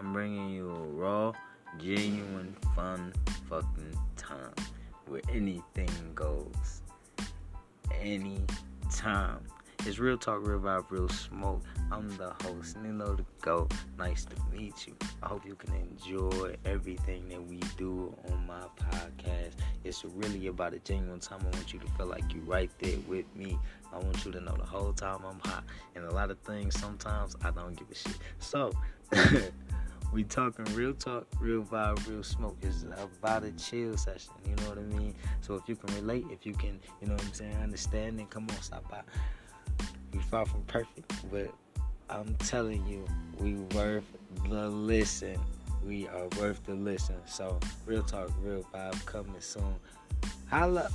I'm bringing you a raw, genuine, fun fucking time where anything goes. Anytime. It's Real Talk, Real Vibe, Real Smoke. I'm the host, Nilo the GOAT. Nice to meet you. I hope you can enjoy everything that we do on my podcast. It's really about a genuine time. I want you to feel like you're right there with me. I want you to know the whole time I'm hot. And a lot of things, sometimes I don't give a shit. So, we talking real talk, real vibe, real smoke. It's about a chill session. You know what I mean? So if you can relate, if you can, you know what I'm saying, understand, then come on, stop by we far from perfect, but I'm telling you, we worth the listen. We are worth the listen. So, real talk, real vibe coming soon. Holla.